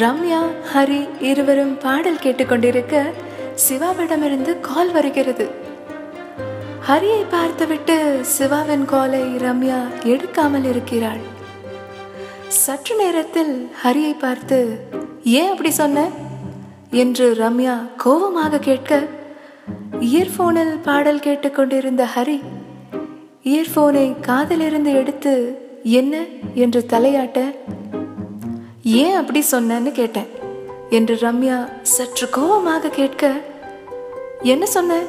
ரம்யா ஹரி இருவரும் பாடல் கேட்டுக்கொண்டிருக்க சிவாவிடமிருந்து கால் வருகிறது. ஹரியை பார்த்துவிட்டு சிவாவின் காலை ரம்யா எடுக்காமல் இருக்கிறாள். சற்று நேரத்தில் ஹரியை பார்த்து ஏன் அப்படி சொன்ன? என்று ரம்யா கோபமாக கேட்க இயர்போனில் பாடல் கேட்டுக்கொண்டிருந்த ஹரி இயர்போனை காதிலிருந்து எடுத்து என்ன? என்று தலையாட்ட ஏன் அப்படி சொன்னேன்னு கேட்டேன். என்று ரம்யா சற்று கோபமாக கேட்க என்ன சொன்ன?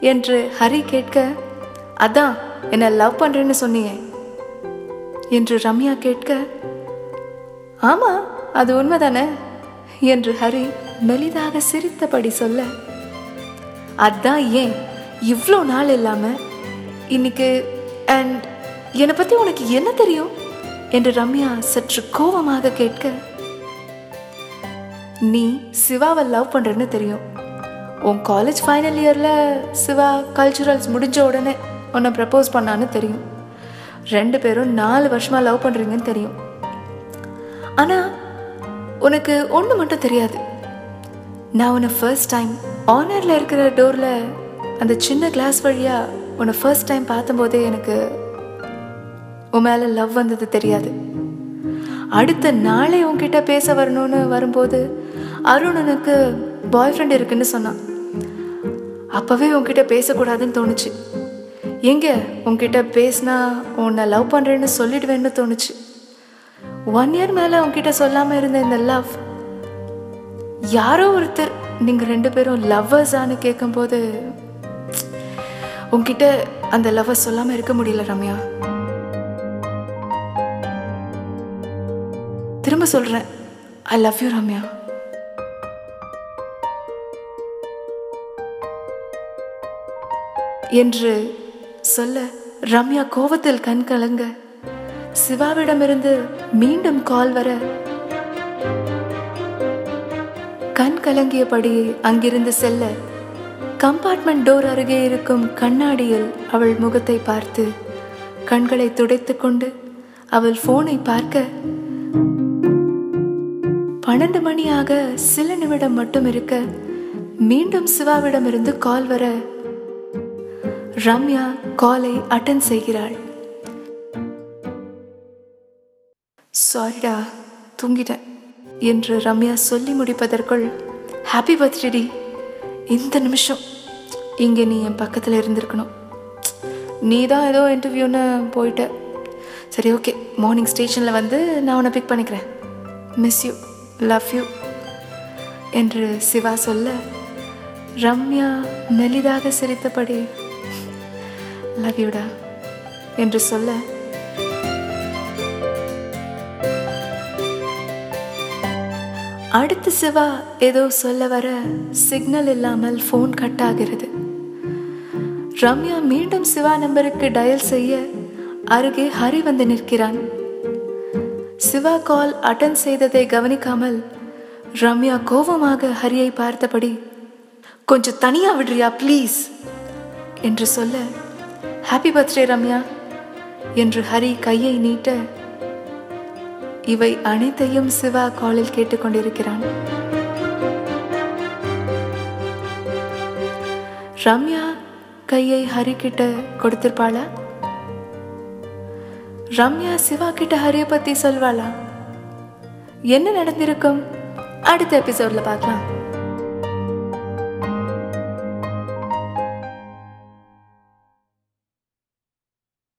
என்று ஹரி கேட்க அதான் என்ன லவ் பண்றேன்னு சொன்னீங்க. என்று ரம்யா கேட்க ஆமா அது உண்மைதானே? என்று ஹரி மெலிதாக சிரித்தபடி சொல்ல அதான் ஏன்? இவ்வளோ நாள் இல்லாம. இன்னைக்கு அண்ட் என்னை பத்தி உனக்கு என்ன தெரியும்? என்று ரம்யா சற்று கோபமாக கேட்க நீ சிவாவை லவ் பண்றேன்னு தெரியும். உன் காலேஜ் ஃபைனல் இயர்ல சிவா கல்ச்சுரல்ஸ் முடிஞ்ச உடனே உன்னை ப்ரப்போஸ் பண்ணான்னு தெரியும். ரெண்டு பேரும் நாலு வருஷமா லவ் பண்றீங்கன்னு தெரியும். ஆனா உனக்கு ஒன்று மட்டும் தெரியாது. நான் உன்னை ஃபர்ஸ்ட் டைம் ஆனரில் இருக்கிற டோரில் அந்த சின்ன கிளாஸ் வழியாக உன்னை ஃபர்ஸ்ட் டைம் பார்த்தம்போதே எனக்கு உன் மேலே லவ் வந்தது தெரியாது. அடுத்த நாளே உன்கிட்ட பேச வரணும்னு வரும்போது அருணனுக்கு பாய் ஃப்ரெண்ட் இருக்குன்னு சொன்னான். அப்போவே உன்கிட்ட பேசக்கூடாதுன்னு தோணுச்சு. எங்க உன்கிட்ட பேசினா உன்னை லவ் பண்ணுறேன்னு சொல்லிடுவேன்னு தோணுச்சு. ஒன் இயர் மேலே உன்கிட்ட சொல்லாமல் இருந்த இந்த லவ் யாரோ ஒருத்தர் நீங்கள் ரெண்டு பேரும் லவ்வர்ஸான்னு கேட்கும்போது உன்கிட்ட அந்த லவ்வை சொல்லாமல் இருக்க முடியல ரம்யா. திரும்ப சொல்கிறேன் ஐ லவ் யூ ரம்யா என்று சொல்ல ரம்யா கோவத்தில் கண் கலங்க சிவாவிடமிருந்து மீண்டும் கால் வர கண் கலங்கியபடி அங்கிருந்து செல்ல கம்பார்ட்மெண்ட் டோர் அருகே இருக்கும் கண்ணாடியில் அவள் முகத்தை பார்த்து கண்களை துடைத்துக் கொண்டு அவள் போனை பார்க்க பன்னெண்டு மணியாக சில நிமிடம் மட்டும் இருக்க மீண்டும் சிவாவிடமிருந்து கால் வர ரம்யா காலை அட்டன் செய்கிறாள். சாரிடா தூங்கிட்டேன் என்று ரம்யா சொல்லி முடிப்பதற்குள் ஹாப்பி பர்த்டே இந்த நிமிஷம் இங்கே நீ என் பக்கத்தில் இருந்திருக்கணும். நீ தான் ஏதோ இன்டர்வியூன்னு போயிட்ட. சரி ஓகே மார்னிங் ஸ்டேஷனில் வந்து நான் உன்னை பிக் பண்ணிக்கிறேன். மிஸ் யூ லவ் யூ என்று சிவா சொல்ல ரம்யா மெலிதாக சிரித்தபடி லவ் யூடா என்று சொல்ல அடுத்து சிவா ஏதோ சொல்ல வர சிக்னல் இல்லாமல் ஃபோன் கட் ஆகிறது. ரம்யா மீண்டும் சிவா நம்பருக்கு டயல் செய்ய அருகே ஹரி வந்து நிற்கிறான். சிவா கால் அட்டன் செய்ததை கவனிக்காமல் ரம்யா கோபமாக ஹரியை பார்த்தபடி கொஞ்சம் தனியா விடுறியா ப்ளீஸ் என்று சொல்ல ஹாப்பி பர்த்டே ரம்யா என்று ஹரி கையை நீட்ட இவை அனைத்தையும் சிவா காலில் கேட்டுக்கொண்டிருக்கிறான். ரம்யா கையை ஹரி கிட்ட கொடுத்திருப்பாளா? ரம்யா சிவா கிட்ட ஹரிய பத்தி சொல்வாளா? என்ன நடந்திருக்கும்? அடுத்த எபிசோட்ல பார்க்கலாம்.